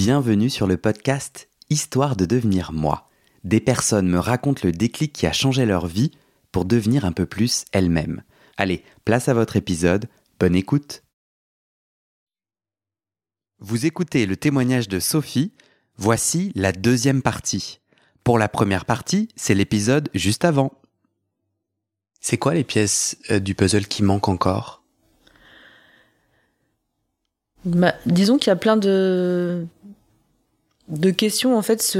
Bienvenue sur le podcast Histoire de devenir moi. Des personnes me racontent le déclic qui a changé leur vie pour devenir un peu plus elles-mêmes. Allez, place à votre épisode, bonne écoute. Vous écoutez le témoignage de Sophie, voici la deuxième partie. Pour la première partie, c'est l'épisode juste avant. C'est quoi les pièces euh, du puzzle qui manquent encore? Bah, disons qu'il y a plein de, de questions. En fait,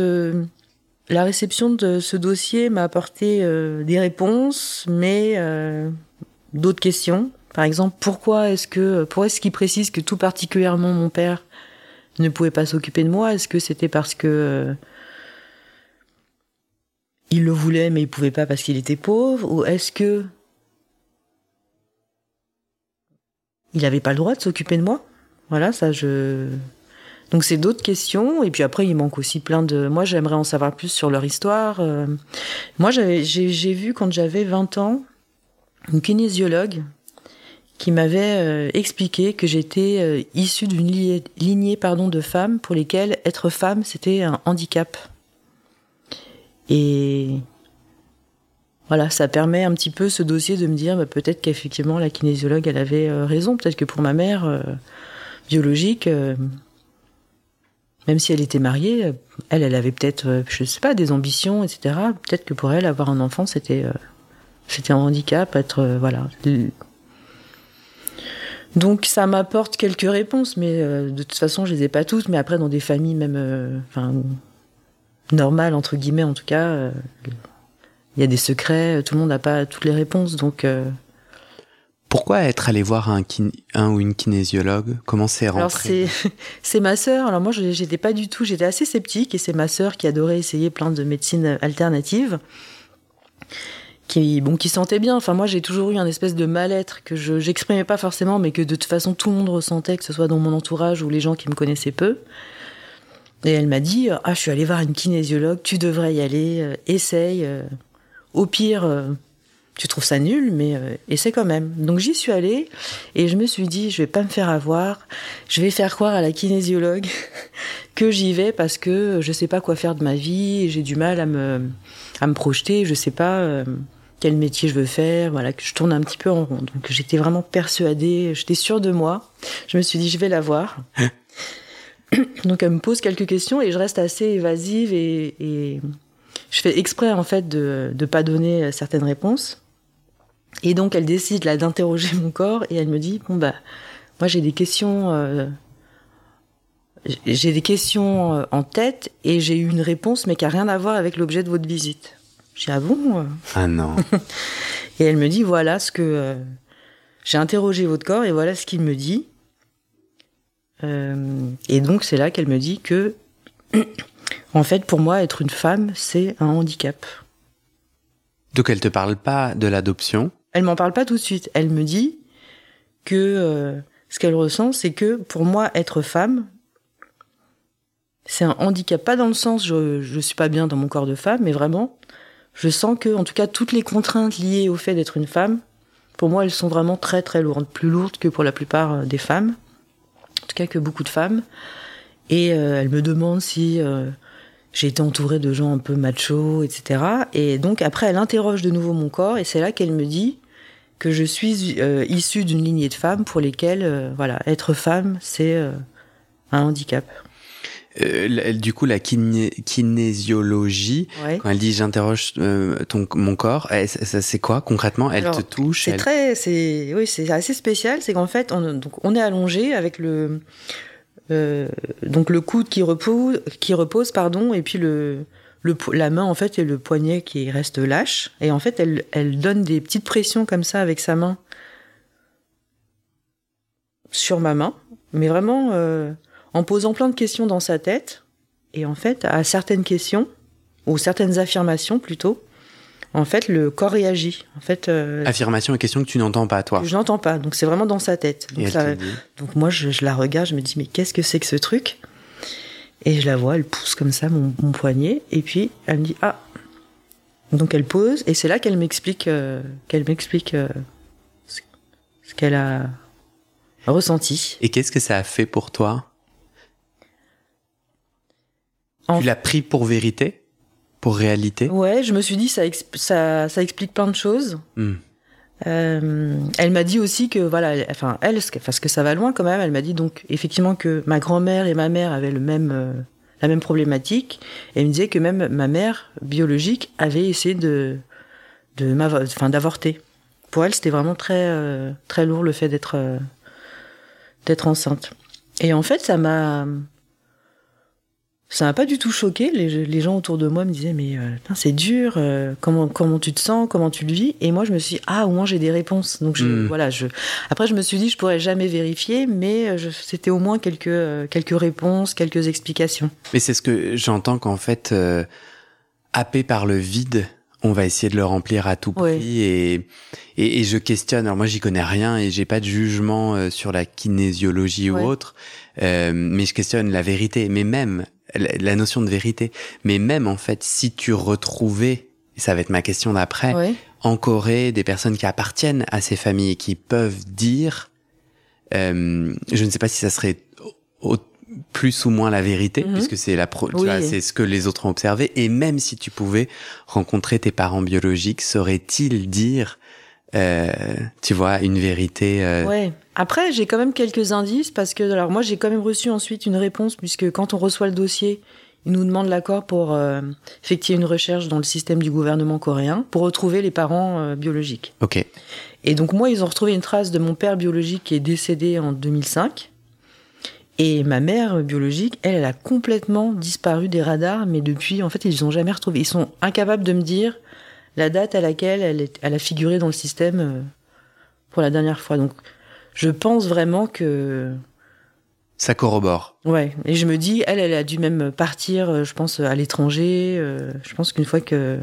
la réception de ce dossier m'a apporté euh, des réponses, mais euh, d'autres questions. Par exemple, pourquoi est-ce que, pourquoi est-ce qu'il précise que tout particulièrement mon père ne pouvait pas s'occuper de moi? Est-ce que c'était parce que euh, il le voulait mais il pouvait pas parce qu'il était pauvre? Ou est-ce que il n'avait pas le droit de s'occuper de moi? Voilà, ça je. Donc c'est d'autres questions et puis après il manque aussi plein de. Moi j'aimerais en savoir plus sur leur histoire. Euh. Moi j'ai vu quand j'avais 20 ans une kinésiologue qui m'avait euh, expliqué que j'étais euh, issue d'une lignée, lignée pardon, de femmes pour lesquelles être femme c'était un handicap. Et voilà, ça permet un petit peu ce dossier de me dire bah, peut-être qu'effectivement la kinésiologue elle avait raison, peut-être que pour ma mère biologique, même si elle était mariée, elle, elle avait peut-être, euh, je sais pas, des ambitions, etc. Peut-être que pour elle avoir un enfant c'était euh, un handicap, être euh, voilà. Donc ça m'apporte quelques réponses, mais de toute façon je les ai pas toutes. Mais après dans des familles même, enfin normales entre guillemets en tout cas, il y a des secrets. Tout le monde n'a pas toutes les réponses, donc. Pourquoi être allé voir un, ou une kinésiologue? Comment c'est Alors rentré? c'est c'est ma sœur. Alors moi j'étais pas du tout, j'étais assez sceptique et c'est ma sœur qui adorait essayer plein de médecines alternatives. Qui bon qui sentait bien. Enfin moi j'ai toujours eu un espèce de mal-être que je j'exprimais pas forcément mais que de toute façon tout le monde ressentait que ce soit dans mon entourage ou les gens qui me connaissaient peu. Et elle m'a dit ah je suis allée voir une kinésiologue, tu devrais y aller, euh, essaye. euh, au pire euh, tu trouves ça nul, mais euh, essaie quand même. Donc j'y suis allée et je me suis dit, je vais pas me faire avoir, je vais faire croire à la kinésiologue que j'y vais parce que je sais pas quoi faire de ma vie, j'ai du mal à me, à me projeter, je sais pas euh, quel métier je veux faire, voilà, que je tourne un petit peu en rond. Donc j'étais vraiment persuadée, j'étais sûre de moi. Je me suis dit, je vais la voir. Donc elle me pose quelques questions et je reste assez évasive et, et je fais exprès en fait de ne pas donner certaines réponses. Et donc elle décide là d'interroger mon corps et elle me dit bon bah moi j'ai des questions euh, j'ai des questions euh, en tête et j'ai eu une réponse mais qui a rien à voir avec l'objet de votre visite. J'ai ah bon Ah non. Et elle me dit voilà ce que euh, j'ai interrogé votre corps et voilà ce qu'il me dit. Euh, et donc c'est là qu'elle me dit que en fait pour moi être une femme c'est un handicap. Donc elle te parle pas de l'adoption? Elle m'en parle pas tout de suite. Elle me dit que euh, ce qu'elle ressent, c'est que pour moi, être femme, c'est un handicap. Pas dans le sens je je suis pas bien dans mon corps de femme, mais vraiment, je sens que, en tout cas, toutes les contraintes liées au fait d'être une femme, pour moi, elles sont vraiment très très lourdes, plus lourdes que pour la plupart euh, des femmes, en tout cas que beaucoup de femmes. Et euh, elle me demande si j'ai été entourée de gens un peu machos, etc. Et donc après, elle interroge de nouveau mon corps, et c'est là qu'elle me dit que je suis euh, issue d'une lignée de femmes pour lesquelles, euh, voilà, être femme, c'est euh, un handicap. Euh, Du coup, la kiné- kinésiologie, Ouais. quand elle dit j'interroge mon corps, c'est quoi concrètement? Elle Alors, te touche C'est elle- très, c'est, oui, c'est assez spécial. C'est qu'en fait, on, donc, on est allongé avec le, euh, donc le coude qui repose, qui repose, pardon, et puis le, le, la main en fait et le poignet qui reste lâche. Et en fait, elle, elle donne des petites pressions comme ça avec sa main sur ma main, mais vraiment euh, en posant plein de questions dans sa tête. Et en fait, à certaines questions ou certaines affirmations plutôt, en fait, le corps réagit. En fait, euh, Affirmation et question que tu n'entends pas toi. je n'entends pas, donc c'est vraiment dans sa tête. Donc, ça- moi, je, je la regarde, je me dis, mais qu'est-ce que c'est que ce truc? Et je la vois, elle pousse comme ça mon, mon poignet, et puis elle me dit, ah Donc elle pose, et c'est là qu'elle m'explique, euh, qu'elle m'explique euh, ce, ce qu'elle a ressenti. Et qu'est-ce que ça a fait pour toi? Tu l'as pris pour vérité? Pour réalité Ouais, je me suis dit, ça, ça, ça explique plein de choses. Hmm. Euh, elle m'a dit aussi que voilà, enfin elle, parce que ça va loin quand même. Elle m'a dit donc effectivement que ma grand-mère et ma mère avaient le même euh, la même problématique. Et elle me disait que même ma mère biologique avait essayé de de enfin d'avorter. Pour elle, c'était vraiment très euh, très lourd le fait d'être d'être enceinte. Et en fait, ça m'a ça m'a pas du tout choqué. Les, gens autour de moi me disaient mais euh, c'est dur. Euh, comment comment tu te sens Comment tu le vis? Et moi je me suis dit, ah au moins j'ai des réponses. Donc je, hmm. voilà. Je après je me suis dit je pourrais jamais vérifier, mais euh, c'était au moins quelques quelques réponses, quelques explications. Mais c'est ce que j'entends qu'en fait happé par le vide. On va essayer de le remplir à tout prix et, et, je questionne. Alors moi j'y connais rien et j'ai pas de jugement sur la kinésiologie ou autre, mais je questionne la vérité. Mais même la notion de vérité. Mais même en fait, si tu retrouvais, et ça va être ma question d'après, en Corée, des personnes qui appartiennent à ces familles et qui peuvent dire, euh, je ne sais pas si ça serait plus ou moins la vérité, mhm. puisque c'est la c'est ce que les autres ont observé. Et même si tu pouvais rencontrer tes parents biologiques, saurait-il dire euh, tu vois, une vérité. Euh... Ouais. Après, j'ai quand même quelques indices parce que, alors moi, j'ai quand même reçu ensuite une réponse puisque quand on reçoit le dossier, ils nous demandent l'accord pour euh, effectuer une recherche dans le système du gouvernement coréen pour retrouver les parents biologiques. Ok. Et donc moi, ils ont retrouvé une trace de mon père biologique qui est décédé en 2005. Et ma mère biologique, elle, elle a complètement disparu des radars, mais depuis, en fait, ils ont jamais retrouvé. Ils sont incapables de me dire la date à laquelle elle, elle a figuré dans le système euh, pour la dernière fois. Donc, je pense vraiment que ça corrobore. Ouais, et je me dis, elle, elle a dû même partir, euh, je pense, à l'étranger. Euh, je pense qu'une fois que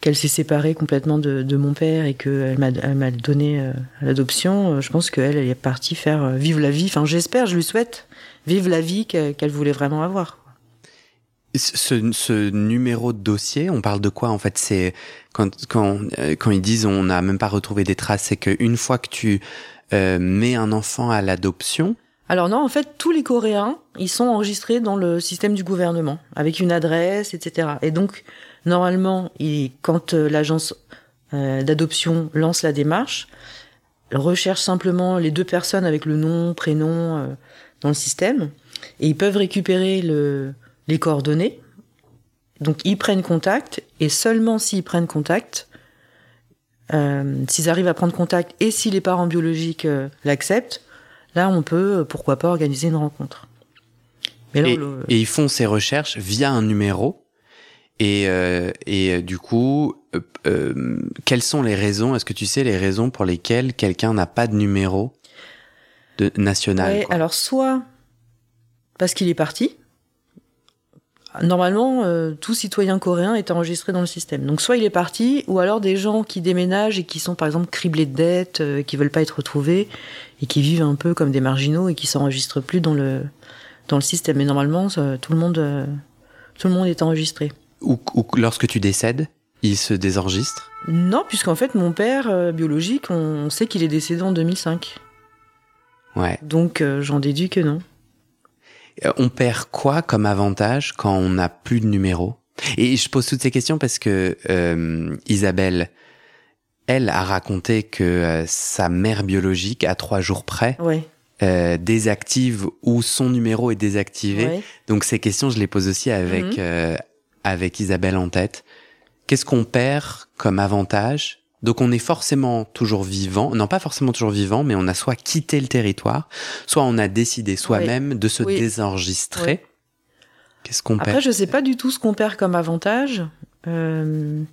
qu'elle s'est séparée complètement de, mon père et qu'elle m'a, m'a donné à l'adoption, je pense qu'elle, elle est partie faire vivre la vie. Enfin, j'espère, je lui souhaite vivre la vie qu'elle voulait vraiment avoir. Ce, ce, numéro de dossier, on parle de quoi en fait? C'est quand, quand, euh, quand ils disent on n'a même pas retrouvé des traces, c'est qu'une fois que tu euh, mets un enfant à l'adoption. Alors non, en fait, tous les Coréens, ils sont enregistrés dans le système du gouvernement, avec une adresse, etc. Et donc, normalement, quand euh, l'agence d'adoption lance la démarche, recherche simplement les deux personnes avec le nom, prénom dans le système, et ils peuvent récupérer le, les coordonnées. Donc ils prennent contact et seulement s'ils prennent contact, euh, s'ils arrivent à prendre contact et si les parents biologiques euh, l'acceptent, là on peut euh, pourquoi pas organiser une rencontre. Mais et, ils font ces recherches via un numéro et, et du coup, quelles sont les raisons Est-ce que tu sais les raisons pour lesquelles quelqu'un n'a pas de numéro de national Alors soit parce qu'il est parti, Normalement, euh, tout citoyen coréen est enregistré dans le système. Donc soit il est parti, ou alors des gens qui déménagent et qui sont par exemple criblés de dettes, euh, qui veulent pas être retrouvés et qui vivent un peu comme des marginaux et qui s'enregistrent plus dans le dans le système. Mais normalement, tout le monde euh, tout le monde est enregistré. Ou, lorsque tu décèdes, il se désenregistre? Non, puisqu'en fait mon père biologique, on sait qu'il est décédé en 2005. Ouais. Donc j'en déduis que non. Euh, on perd quoi comme avantage quand on n'a plus de numéro Et je pose toutes ces questions parce que euh, Isabelle, elle a raconté que euh, sa mère biologique, à trois jours près, désactive ou son numéro est désactivé. Donc ces questions, je les pose aussi avec mhm. avec Isabelle en tête. Qu'est-ce qu'on perd comme avantage donc on est forcément toujours vivant, non pas forcément toujours vivant, mais on a soit quitté le territoire, soit on a décidé soi-même de se désenregistrer. Qu'est-ce qu'on perd Après, je sais pas du tout ce qu'on perd comme avantage. Euh,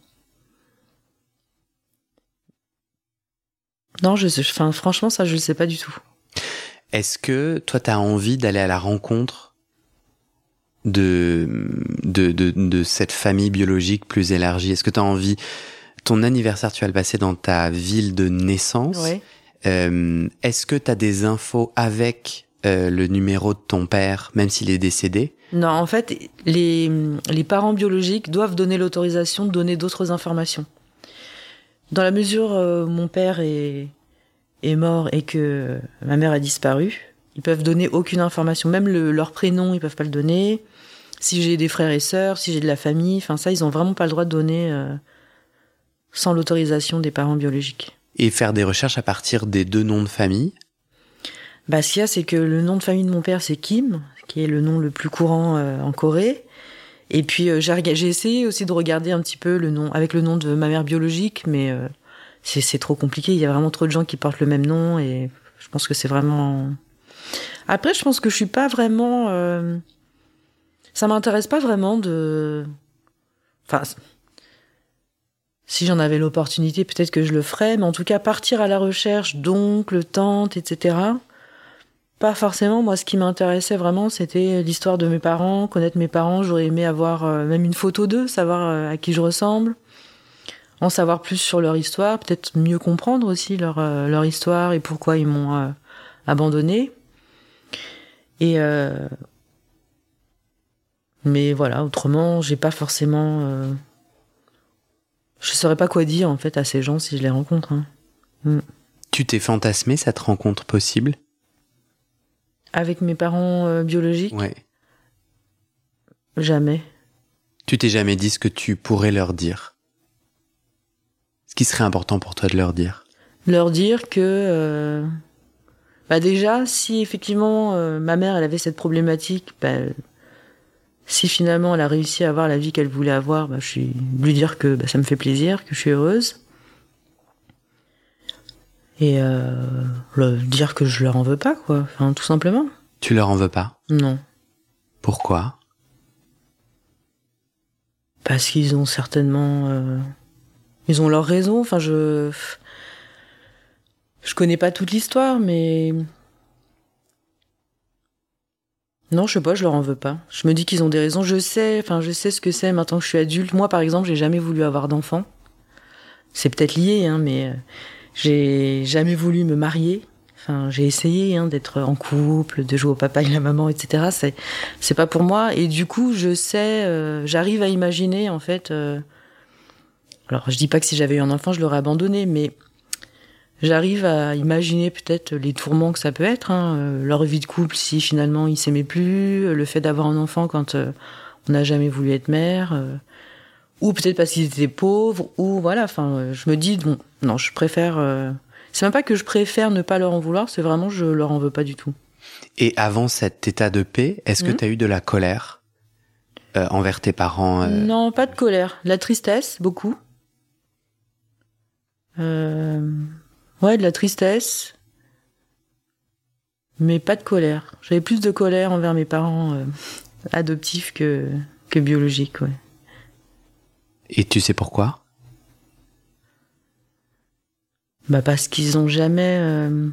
non, je, enfin, franchement, ça, je ne sais pas du tout. Est-ce que toi, tu as envie d'aller à la rencontre de, de, de cette famille biologique plus élargie? Est-ce que tu as envie ton anniversaire, tu vas le passer dans ta ville de naissance. Euh, Est-ce que tu as des infos avec euh, le numéro de ton père, même s'il est décédé? Non, en fait, les, les parents biologiques doivent donner l'autorisation de donner d'autres informations. Dans la mesure où euh, mon père est, est mort et que ma mère a disparu, ils peuvent donner aucune information, même le, leur prénom, ils peuvent pas le donner. si j'ai des frères et sœurs, si j'ai de la famille, enfin ça, ils ont vraiment pas le droit de donner euh, sans l'autorisation des parents biologiques. Et faire des recherches à partir des deux noms de famille? Bah, ce qu'il y a, c'est que le nom de famille de mon père, c'est Kim, qui est le nom le plus courant euh, en Corée. Et puis euh, j'ai essayé aussi de regarder un petit peu le nom avec le nom de ma mère biologique, mais euh, c'est trop compliqué. Il y a vraiment trop de gens qui portent le même nom et je pense que c'est vraiment. Après, je pense que je suis pas vraiment. Ça m'intéresse pas vraiment de. Enfin, si j'en avais l'opportunité, peut-être que je le ferais, mais en tout cas, partir à la recherche d'oncles, tantes, etc. Pas forcément. Moi, ce qui m'intéressait vraiment, c'était l'histoire de mes parents, connaître mes parents. J'aurais aimé avoir euh, même une photo d'eux, savoir euh, à qui je ressemble, en savoir plus sur leur histoire, peut-être mieux comprendre aussi leur, euh, leur histoire et pourquoi ils m'ont abandonné. Et mais voilà, autrement, j'ai pas forcément. Je saurais pas quoi dire en fait à ces gens si je les rencontre. hein. Tu t'es fantasmé cette rencontre possible? Avec mes parents euh, biologiques, Ouais. jamais. Tu t'es jamais dit ce que tu pourrais leur dire? Ce qui serait important pour toi de leur dire? Leur dire que euh, bah déjà si effectivement euh, ma mère elle avait cette problématique bah, si finalement elle a réussi à avoir la vie qu'elle voulait avoir bah, je suis lui dire que bah, ça me fait plaisir que je suis heureuse. Et euh, dire que je leur en veux pas quoi. Enfin tout simplement. Tu leur en veux pas? Non. Pourquoi? Parce qu'ils ont certainement euh, ils ont leur raison. Enfin je je connais pas toute l'histoire mais non je sais pas je leur en veux pas. Je me dis qu'ils ont des raisons. Je sais enfin je sais ce que c'est maintenant que je suis adulte. Moi par exemple j'ai jamais voulu avoir d'enfant c'est peut-être lié hein mais euh, j'ai jamais voulu me marier. Enfin j'ai essayé hein, d'être en couple de jouer au papa et la maman etc c'est c'est pas pour moi. Et du coup je sais euh, j'arrive à imaginer en fait euh, alors je dis pas que si j'avais eu un enfant je l'aurais abandonné mais j'arrive à imaginer peut-être les tourments que ça peut être hein, euh, leur vie de couple si finalement ils s'aimaient plus euh, le fait d'avoir un enfant quand euh, on n'a jamais voulu être mère euh, ou peut-être parce qu'ils étaient pauvres ou voilà enfin je me dis bon non je préfère euh, c'est même pas que je préfère ne pas leur en vouloir c'est vraiment je leur en veux pas du tout Et avant cet état de paix, est-ce que Mhm. tu as eu de la colère envers tes parents Non, pas de colère. La tristesse, beaucoup. Euh, Ouais, de la tristesse. Mais pas de colère. J'avais plus de colère envers mes parents euh, adoptifs que, que biologiques, ouais. Et tu sais pourquoi? Bah parce qu'ils ont jamais euh,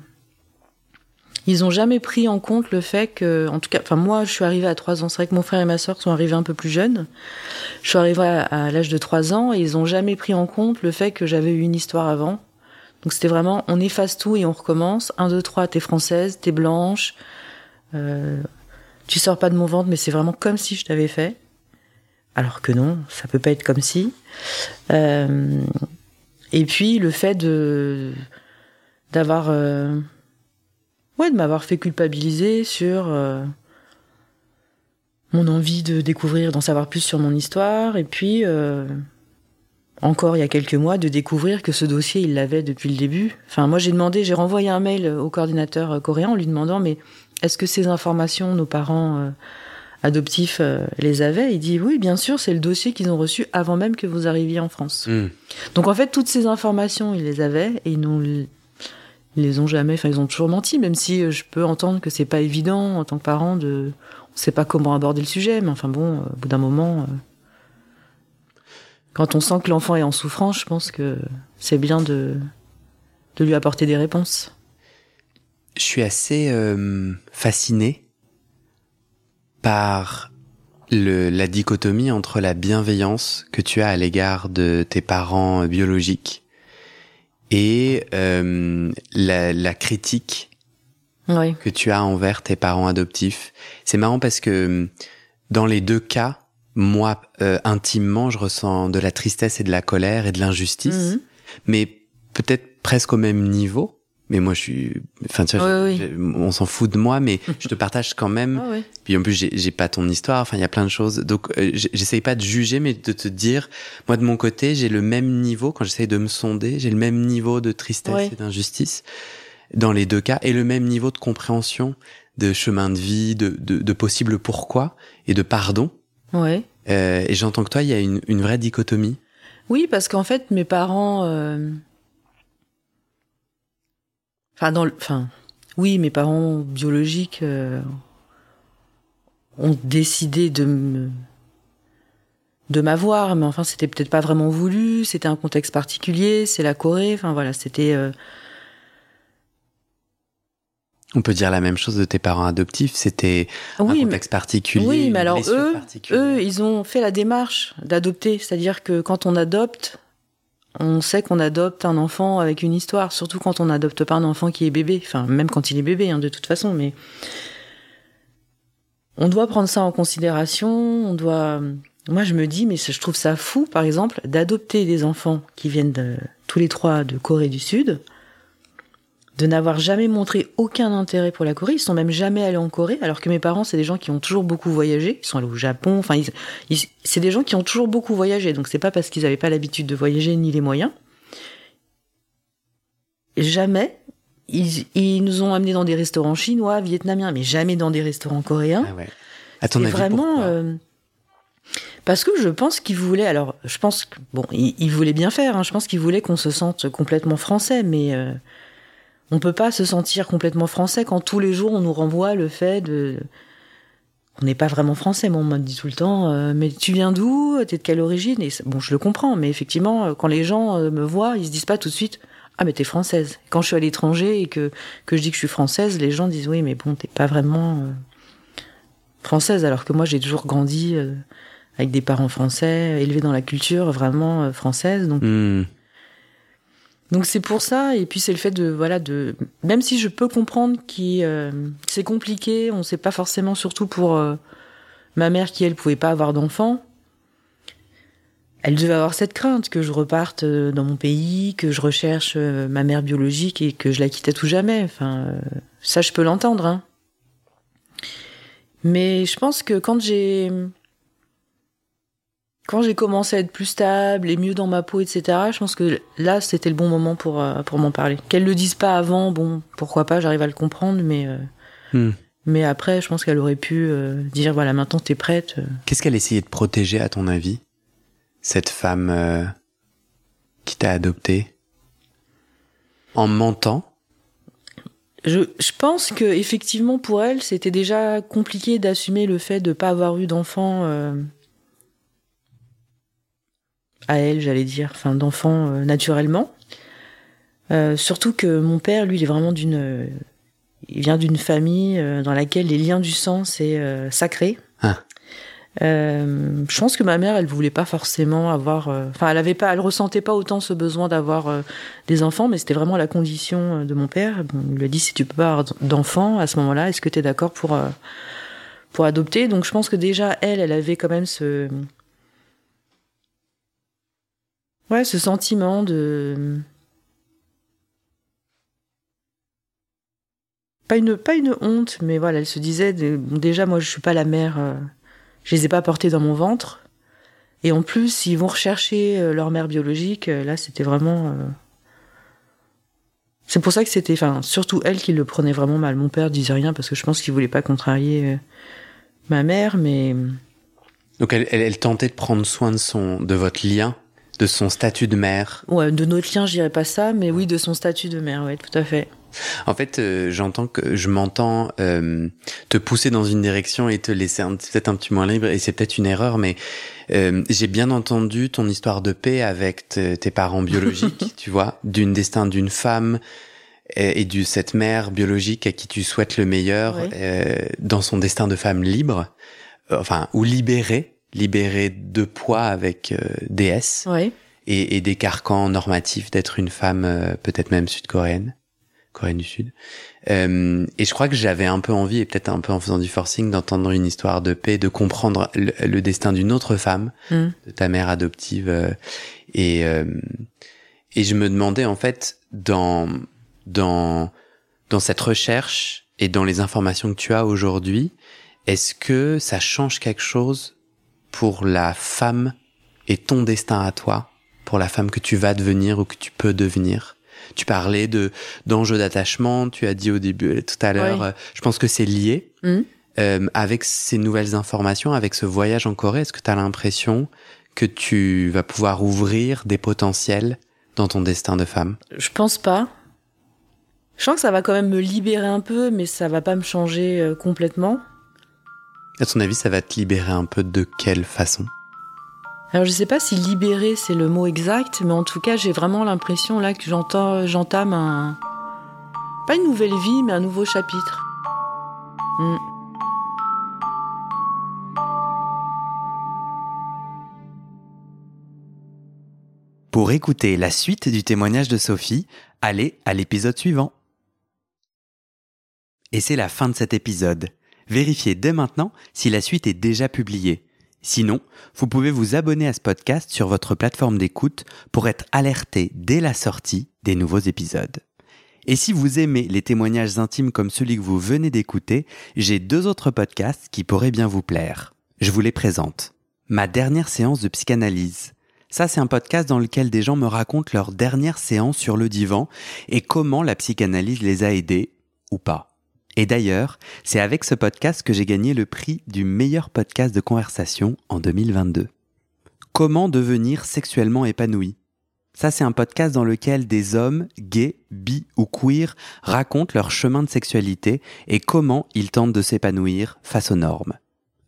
ils ont jamais pris en compte le fait que en tout cas enfin moi je suis arrivée à 3 ans c'est vrai que mon frère et ma sœur sont arrivés un peu plus jeunes je suis arrivée à, à l'âge de 3 ans et ils ont jamais pris en compte le fait que j'avais eu une histoire avant donc c'était vraiment on efface tout et on recommence. 1 2 3 t'es française t'es blanche. Euh, tu sors pas de mon ventre mais c'est vraiment comme si je t'avais fait. Alors que non ça peut pas être comme si. Euh, et puis le fait de d'avoir euh, ouais de m'avoir fait culpabiliser sur euh, mon envie de découvrir d'en savoir plus sur mon histoire. Et puis euh, encore il y a quelques mois de découvrir que ce dossier il l'avait depuis le début enfin moi j'ai demandé j'ai renvoyé un mail au coordinateur euh, coréen en lui demandant mais est-ce que ces informations nos parents euh, adoptifs euh, les avaient? Il dit oui bien sûr c'est le dossier qu'ils ont reçu avant même que vous arriviez en France Hmm. donc en fait, toutes ces informations, ils les avaient et ils, n'ont- ils les ont jamais. Enfin, ils ont toujours menti, même si je peux entendre que c'est pas évident en tant que parent de. On sait pas comment aborder le sujet, mais enfin bon, au bout d'un moment, euh, quand on sent que l'enfant est en souffrance, je pense que c'est bien de de lui apporter des réponses. Je suis assez euh, fasciné par le, la dichotomie entre la bienveillance que tu as à l'égard de tes parents biologiques et euh, la, la critique Oui. que tu as envers tes parents adoptifs. C'est marrant parce que dans les deux cas, moi, euh, intimement, je ressens de la tristesse et de la colère et de l'injustice, Mhm. mais peut-être presque au même niveau. mais moi je suis enfin tu vois on s'en fout de moi mais je te partage quand même. Ah puis en plus j'ai pas ton histoire enfin il y a plein de choses. Donc euh, j'essaye pas de juger mais de te dire moi de mon côté j'ai le même niveau quand j'essaye de me sonder j'ai le même niveau de tristesse et d'injustice dans les deux cas et le même niveau de compréhension de chemin de vie de de, de possible pourquoi et de pardon Ouais. Euh, et j'entends que toi il y a une, une vraie dichotomie Oui, parce qu'en fait, mes parents. euh, Enfin, dans le. Enfin, oui, mes parents biologiques euh, ont décidé de me de m'avoir, mais enfin c'était peut-être pas vraiment voulu, c'était un contexte particulier, c'est la Corée, enfin voilà, c'était euh, on peut dire la même chose de tes parents adoptifs c'était un oui, mais- contexte particulier Oui, mais alors eux, eux, ils ont fait la démarche d'adopter, c'est-à-dire que quand on adopte, on sait qu'on adopte un enfant avec une histoire, surtout quand on n'adopte pas un enfant qui est bébé, enfin même quand il est bébé, hein, de toute façon, mais on doit prendre ça en considération, on doit. Moi, je me dis, mais je trouve ça fou, par exemple, d'adopter des enfants qui viennent de, tous les trois de Corée du Sud, de n'avoir jamais montré aucun intérêt pour la Corée. Ils sont même jamais allés en Corée, alors que mes parents, c'est des gens qui ont toujours beaucoup voyagé. Ils sont allés au Japon. Enfin, ils- ils- c'est des gens qui ont toujours beaucoup voyagé. Donc, c'est pas parce qu'ils n'avaient pas l'habitude de voyager ni les moyens. Jamais. Ils, ils nous ont amenés dans des restaurants chinois, vietnamiens, mais jamais dans des restaurants coréens. Ah ouais. À ton avis, vraiment, euh, parce que je pense qu'il voulait. Alors, je pense que bon, il, il voulait bien faire. hein, je pense qu'il voulait qu'on se sente complètement français, mais euh, on peut pas se sentir complètement français quand tous les jours on nous renvoie le fait de on n'est pas vraiment français. Moi, on m'a dit tout le temps, euh, mais tu viens d'où? T'es de quelle origine Et bon, je le comprends, mais effectivement, euh, quand les gens euh, me voient, ils se disent pas tout de suite. Ah mais t'es française. Quand je suis à l'étranger et que que je dis que je suis française, les gens disent oui mais bon t'es pas vraiment française, alors que moi j'ai toujours grandi avec des parents français, élevés dans la culture vraiment française. Donc Hmm. Donc c'est pour ça, et puis c'est le fait de voilà de même si je peux comprendre que euh, c'est compliqué, on sait pas forcément surtout pour euh, ma mère qui elle pouvait pas avoir d'enfant. Elle devait avoir cette crainte que je reparte euh, dans mon pays, que je recherche ma mère biologique et que je la quitte à tout jamais. Enfin, ça je peux l'entendre. Hein. Mais je pense que quand j'ai quand j'ai commencé à être plus stable et mieux dans ma peau, etc., je pense que là, c'était le bon moment pour, euh, pour m'en parler. Qu'elle le dise pas avant, bon, pourquoi pas, j'arrive à le comprendre, mais, euh, Hmm. mais après, je pense qu'elle aurait pu euh, dire, voilà, maintenant t'es prête. Qu'est-ce qu'elle essayait de protéger, à ton avis, cette femme qui t'a adopté En mentant? Je, je pense que effectivement pour elle, c'était déjà compliqué d'assumer le fait de pas avoir eu d'enfant à elle, j'allais dire, enfin d'enfant euh, naturellement. Euh, surtout que mon père, lui, il est vraiment d'une, euh, il vient d'une famille euh, dans laquelle les liens du sang c'est euh, sacré. Ah. Euh, je pense que ma mère, elle voulait pas forcément avoir, euh, enfin, elle avait pas, elle ressentait pas autant ce besoin d'avoir euh, des enfants, mais c'était vraiment la condition de mon père. Bon, il lui a dit si tu peux pas avoir d'enfants à ce moment-là, est-ce que tu es d'accord pour euh, pour adopter? Donc je pense que déjà elle, elle avait quand même ce ouais, ce sentiment de pas une pas une honte, mais voilà, elle se disait déjà moi je suis pas la mère, euh, je les ai pas portés dans mon ventre. Et en plus, s'ils vont rechercher euh, leur mère biologique, euh, là, c'était vraiment. euh, C'est pour ça que c'était, enfin, surtout elle qui le prenait vraiment mal. Mon père disait rien parce que je pense qu'il voulait pas contrarier ma mère, mais Donc elle, elle, elle tentait de prendre soin de son, de votre lien, de son statut de mère. ouais, de notre lien, je dirais pas ça, mais oui, de son statut de mère, ouais, tout à fait. En fait, euh, j'entends que je m'entends euh, te pousser dans une direction et te laisser peut-être un petit moins libre. Et c'est peut-être une erreur, mais euh, j'ai bien entendu ton histoire de paix avec te- tes parents biologiques, tu vois, d'une destin d'une femme et, et de cette mère biologique à qui tu souhaites le meilleur euh, dans son destin de femme libre, enfin ou libérée, libérée de poids avec euh, DS Ouais. et, et des carcans normatifs d'être une femme euh, peut-être même sud-coréenne, Coréenne du Sud. Euh, et je crois que j'avais un peu envie, et peut-être un peu en faisant du forcing, d'entendre une histoire de paix, de comprendre le, le destin d'une autre femme, Mm. de ta mère adoptive. euh, et, euh, et je me demandais en fait, dans, dans, dans cette recherche et dans les informations que tu as aujourd'hui, est-ce que ça change quelque chose pour la femme et ton destin à toi, pour la femme que tu vas devenir ou que tu peux devenir Tu parlais de d'enjeux d'attachement, tu as dit au début, tout à l'heure, euh, je pense que c'est lié. Hmm. Euh, avec ces nouvelles informations, avec ce voyage en Corée, est-ce que tu as l'impression que tu vas pouvoir ouvrir des potentiels dans ton destin de femme? Je pense pas. Je sens que ça va quand même me libérer un peu, mais ça va pas me changer euh, complètement. À ton avis, ça va te libérer un peu de quelle façon? Alors je sais pas si libérer c'est le mot exact, mais en tout cas j'ai vraiment l'impression là que j'entends, j'entame un pas une nouvelle vie, mais un nouveau chapitre. Hmm. Pour écouter la suite du témoignage de Sophie, allez à l'épisode suivant. Et c'est la fin de cet épisode. Vérifiez dès maintenant si la suite est déjà publiée. Sinon, vous pouvez vous abonner à ce podcast sur votre plateforme d'écoute pour être alerté dès la sortie des nouveaux épisodes. Et si vous aimez les témoignages intimes comme celui que vous venez d'écouter, j'ai deux autres podcasts qui pourraient bien vous plaire. Je vous les présente. Ma dernière séance de psychanalyse. Ça, c'est un podcast dans lequel des gens me racontent leur dernière séance sur le divan et comment la psychanalyse les a aidés ou pas. Et d'ailleurs, c'est avec ce podcast que j'ai gagné le prix du meilleur podcast de conversation en 2022. Comment devenir sexuellement épanoui? Ça, c'est un podcast dans lequel des hommes, gays, bi ou queer, racontent leur chemin de sexualité et comment ils tentent de s'épanouir face aux normes.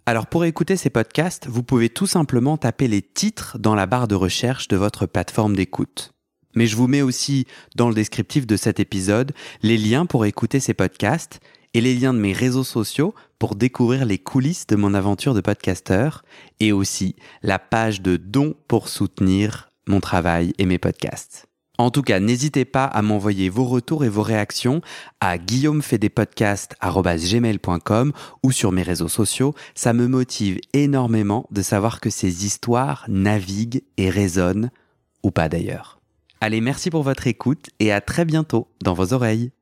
Alors pour écouter ces podcasts, vous pouvez tout simplement taper les titres dans la barre de recherche de votre plateforme d'écoute. Mais je vous mets aussi dans le descriptif de cet épisode les liens pour écouter ces podcasts et les liens de mes réseaux sociaux pour découvrir les coulisses de mon aventure de podcasteur et aussi la page de dons pour soutenir mon travail et mes podcasts. En tout cas, n'hésitez pas à m'envoyer vos retours et vos réactions à guillaumefedepodcast.com ou sur mes réseaux sociaux. Ça me motive énormément de savoir que ces histoires naviguent et résonnent, ou pas d'ailleurs. Allez, merci pour votre écoute et à très bientôt dans vos oreilles.